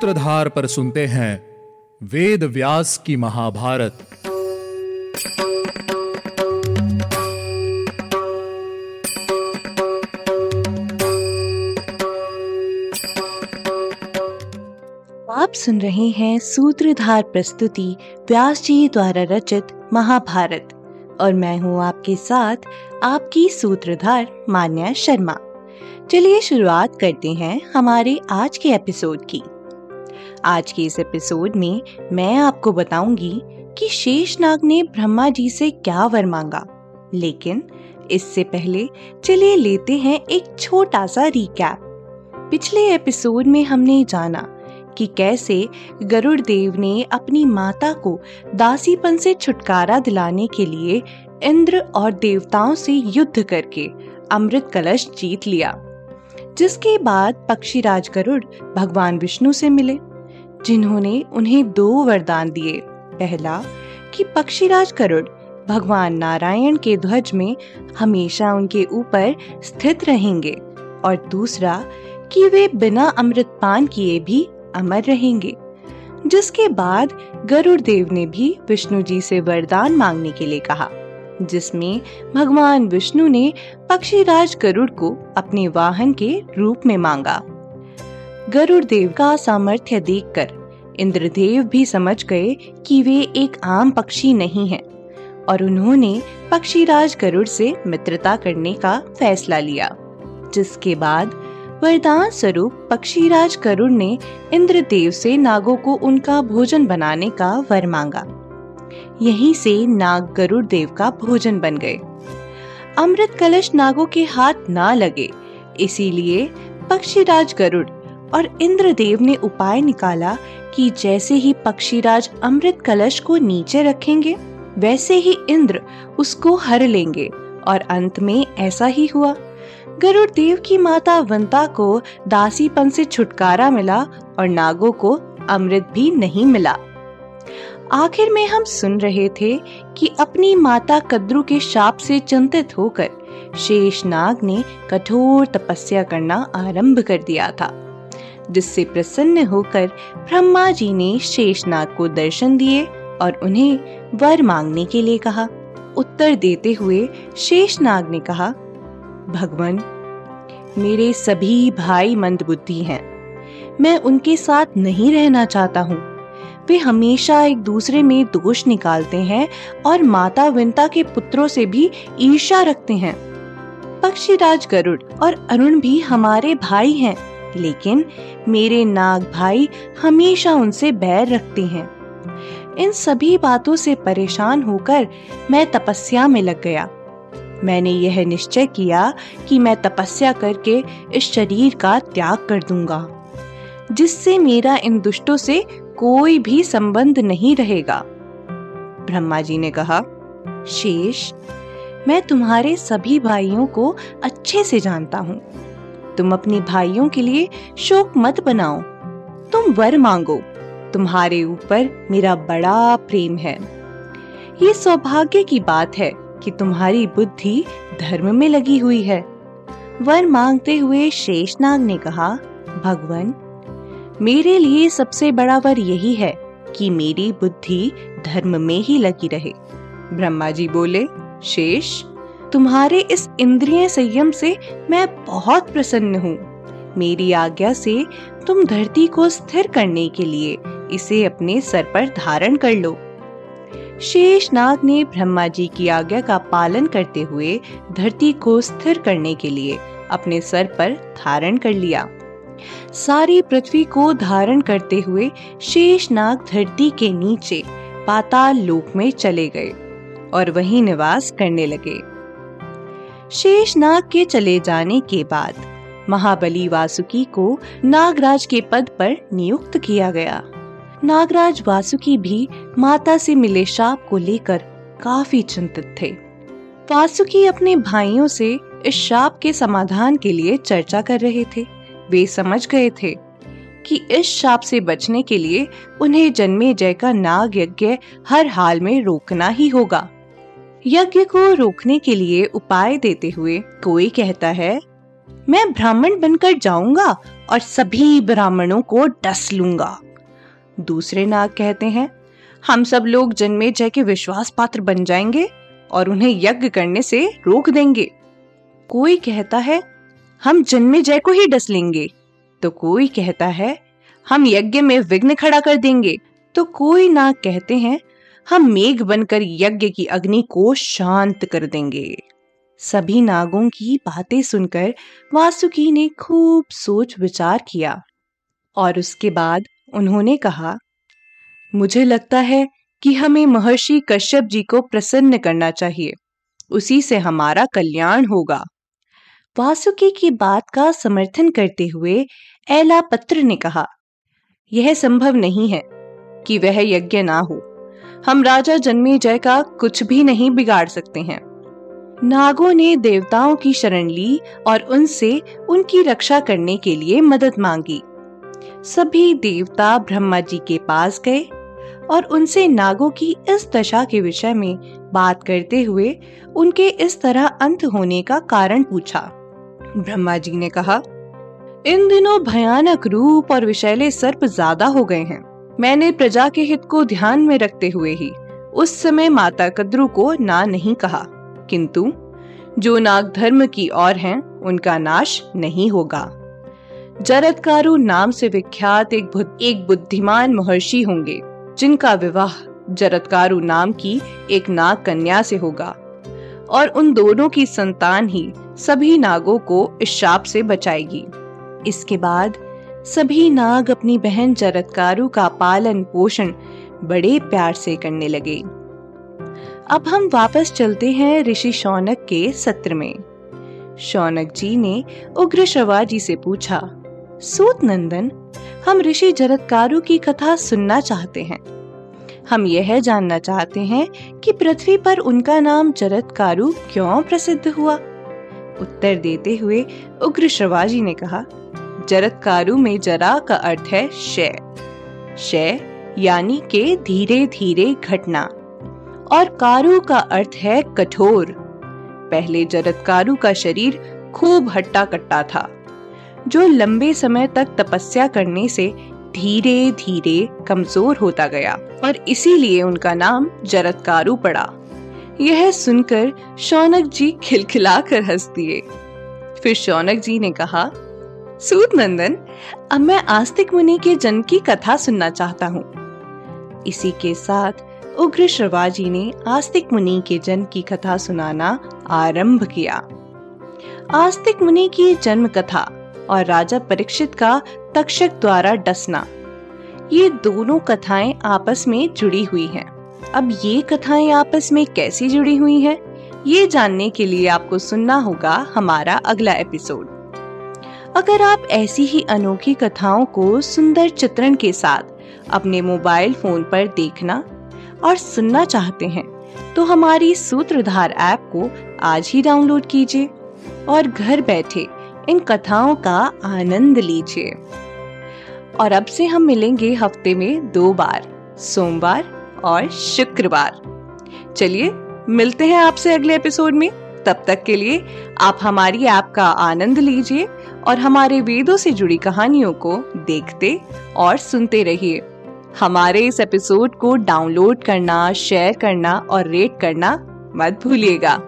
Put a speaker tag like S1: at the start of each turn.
S1: सूत्रधार पर सुनते हैं वेद व्यास की महाभारत।
S2: आप सुन रहे हैं सूत्रधार प्रस्तुति व्यास जी द्वारा रचित महाभारत और मैं हूँ आपके साथ आपकी सूत्रधार मान्या शर्मा। चलिए शुरुआत करते हैं हमारे आज के एपिसोड की। आज के इस एपिसोड में मैं आपको बताऊँगी कि शेषनाग ने ब्रह्मा जी से क्या वर मांगा। लेकिन इससे पहले चलिए लेते हैं एक छोटा सा रिकैप पिछले एपिसोड में हमने जाना कि कैसे गरुड़ देव ने अपनी माता को दासीपन से छुटकारा दिलाने के लिए इंद्र और देवताओं से युद्ध करके अमृत कलश जीत लिया, जिसके बाद पक्षीराज गरुड़ भगवान विष्णु से मिले। जिन्होंने उन्हें दो वरदान दिए। पहला, कि पक्षीराज करुड़ भगवान नारायण के ध्वज में हमेशा उनके ऊपर स्थित रहेंगे। और दूसरा, कि वे बिना अमृत पान किए भी अमर रहेंगे। जिसके बाद गरुड़ देव ने भी विष्णु जी से वरदान मांगने के लिए कहा, जिसमें भगवान विष्णु ने पक्षीराज गरुड़ को अपने वाहन के रूप में मांगा। गरुड़ देव का सामर्थ्य देखकर इंद्रदेव भी समझ गए कि वे एक आम पक्षी नहीं हैं, और उन्होंने पक्षीराज गरुड़ से मित्रता करने का फैसला लिया, जिसके बाद वरदान स्वरूप पक्षीराज गरुड़ ने इंद्रदेव से नागों को उनका भोजन बनाने का वर मांगा। यहीं से नाग गरुड़ देव का भोजन बन गए। अमृत कलश नागों के हाथ ना लगे, इसीलिए पक्षीराज गरुड़ और इंद्रदेव ने उपाय निकाला कि जैसे ही पक्षीराज अमृत कलश को नीचे रखेंगे, वैसे ही इंद्र उसको हर लेंगे और अंत में ऐसा ही हुआ। गरुड़ देव की माता वंता को दासीपन से छुटकारा मिला और नागो को अमृत भी नहीं मिला। आखिर में हम सुन रहे थे कि अपनी माता कद्रू के शाप से चिंतित होकर शेष नाग ने कठोर तपस्या करना आरंभ कर दिया था। जिससे प्रसन्न होकर ब्रह्मा जी ने शेषनाग को दर्शन दिए और उन्हें वर मांगने के लिए कहा। उत्तर देते हुए शेषनाग ने कहा, भगवान, मेरे सभी भाई मंद बुद्धि हैं। मैं उनके साथ नहीं रहना चाहता हूँ। वे हमेशा एक दूसरे में दोष निकालते हैं और माता विंता के पुत्रों से भी ईर्ष्या रखते हैं। पक्षीराज गरुड़ और अरुण भी हमारे भाई हैं। लेकिन मेरे नाग भाई हमेशा उनसे बैर रखते हैं। इन सभी बातों से परेशान होकर मैं तपस्या में लग गया। मैंने यह निश्चय किया कि मैं तपस्या करके इस शरीर का त्याग कर दूँगा, जिससे मेरा इन दुष्टों से कोई भी संबंध नहीं रहेगा। ब्रह्मा जी ने कहा, शेष, मैं तुम्हारे सभी भाइयों को अच्छे से जानता हूँ। तुम अपने भाइयों के लिए शोक मत बनाओ। तुम वर मांगो। तुम्हारे ऊपर मेरा बड़ा प्रेम है। ये सौभाग्य की बात है कि तुम्हारी बुद्धि धर्म में लगी हुई है। वर मांगते हुए शेषनाग ने कहा, भगवान, मेरे लिए सबसे बड़ा वर यही है कि मेरी बुद्धि धर्म में ही लगी रहे। ब्रह्मा जी बोले, शेष तुम्हारे इस इंद्रिय संयम से मैं बहुत प्रसन्न हूँ। मेरी आज्ञा से तुम धरती को स्थिर करने के लिए इसे अपने सर पर धारण कर लो। शेष नाग ने ब्रह्मा जी की आज्ञा का पालन करते हुए धरती को स्थिर करने के लिए अपने सर पर धारण कर लिया। सारी पृथ्वी को धारण करते हुए शेष नाग धरती के नीचे पाताल लोक में चले गए और वहीं निवास करने लगे। शेष नाग के चले जाने के बाद महाबली वासुकी को नागराज के पद पर नियुक्त किया गया। नागराज वासुकी भी माता से मिले शाप को लेकर काफ़ी चिंतित थे। वासुकी अपने भाइयों से इस शाप के समाधान के लिए चर्चा कर रहे थे। वे समझ गए थे कि इस शाप से बचने के लिए उन्हें जन्मे जय का नाग यज्ञ हर हाल में रोकना ही होगा। यज्ञ को रोकने के लिए उपाय देते हुए कोई कहता है, मैं ब्राह्मण बनकर जाऊँगा और सभी ब्राह्मणों को डस लूँगा। दूसरे नाग कहते हैं, हम सब लोग जन्मे जय के विश्वास पात्र बन जाएँगे और उन्हें यज्ञ करने से रोक देंगे। कोई कहता है, हम जन्मे जय को ही डस लेंगे। तो कोई कहता है, हम यज्ञ में विघ्न खड़ा कर देंगे। तो कोई नाग कहते हैं हम मेघ बनकर यज्ञ की अग्नि को शांत कर देंगे। सभी नागों की बातें सुनकर वासुकी ने खूब सोच विचार किया और उसके बाद उन्होंने कहा, मुझे लगता है कि हमें महर्षि कश्यप जी को प्रसन्न करना चाहिए। उसी से हमारा कल्याण होगा। वासुकी की बात का समर्थन करते हुए एला पत्र ने कहा, यह संभव नहीं है कि वह यज्ञ ना हो। हम राजा जन्मे जय का कुछ भी नहीं बिगाड़ सकते हैं। नागों ने देवताओं की शरण ली और उनसे उनकी रक्षा करने के लिए मदद मांगी। सभी देवता ब्रह्मा जी के पास गए और उनसे नागों की इस दशा के विषय में बात करते हुए उनके इस तरह अंत होने का कारण पूछा। ब्रह्मा जी ने कहा, इन दिनों भयानक रूप और विषैले सर्प ज़्यादा हो गए हैं। मैंने प्रजा के हित को ध्यान में रखते हुए ही उस समय माता कद्रु को ना नहीं कहा। किंतु जो नाग धर्म की ओर हैं, उनका नाश नहीं होगा। जरदकारु नाम से विख्यात एक बुद्ध, एक बुद्धिमान महर्षि होंगे जिनका विवाह जरदकारु नाम की एक नाग कन्या से होगा। और उन दोनों की संतान ही सभी नागों को इस शाप से बचाएगी। इसके बाद सभी नाग अपनी बहन जरदकारु का पालन पोषण बड़े प्यार से करने लगे। अब हम वापस चलते हैं ऋषि शौनक के सत्र में। शौनक जी ने उग्र शवा जी से पूछा, सूत नंदन, हम ऋषि जरदकारु की कथा सुनना चाहते हैं। हम यह जानना चाहते हैं कि पृथ्वी पर उनका नाम जरदकारु क्यों प्रसिद्ध हुआ? उत्तर देते हुए उग्र श्रवाजी ने कहा जरदकारु में जरा का अर्थ है शय शय यानी के धीरे धीरे घटना। और कारु का अर्थ है कठोर। पहले जरदकारु का शरीर खूब हट्टा कट्टा था, जो लंबे समय तक तपस्या करने से धीरे धीरे कमज़ोर होता गया, और इसीलिए उनका नाम जरदकारु पड़ा। यह सुनकर शौनक जी खिलखिलाकर हंस दिए। फिर शौनक जी ने कहा सूत नंदन अब मैं आस्तिक मुनि के जन्म की कथा सुनना चाहता हूँ इसी के साथ उग्र श्रवाजी ने आस्तिक मुनि के जन्म की कथा सुनाना आरंभ किया आस्तिक मुनि की जन्म कथा और राजा परीक्षित का तक्षक द्वारा डसना, ये दोनों कथाएँ आपस में जुड़ी हुई हैं। अब ये कथाएँ आपस में कैसी जुड़ी हुई हैं? ये जानने के लिए आपको सुनना होगा हमारा अगला एपिसोड अगर आप ऐसी ही अनोखी कथाओं को सुंदर चित्रण के साथ अपने मोबाइल फ़ोन पर देखना और सुनना चाहते हैं तो हमारी सूत्रधार ऐप को आज ही डाउनलोड कीजिए और घर बैठे इन कथाओं का आनंद लीजिए। और अब से हम मिलेंगे हफ़्ते में दो बार, सोमवार और शुक्रवार। चलिए, मिलते हैं आपसे अगले एपिसोड में। तब तक के लिए आप हमारी ऐप का आनंद लीजिए और हमारे वेदों से जुड़ी कहानियों को देखते और सुनते रहिए। हमारे इस एपिसोड को डाउनलोड करना शेयर करना और रेट करना मत भूलिएगा।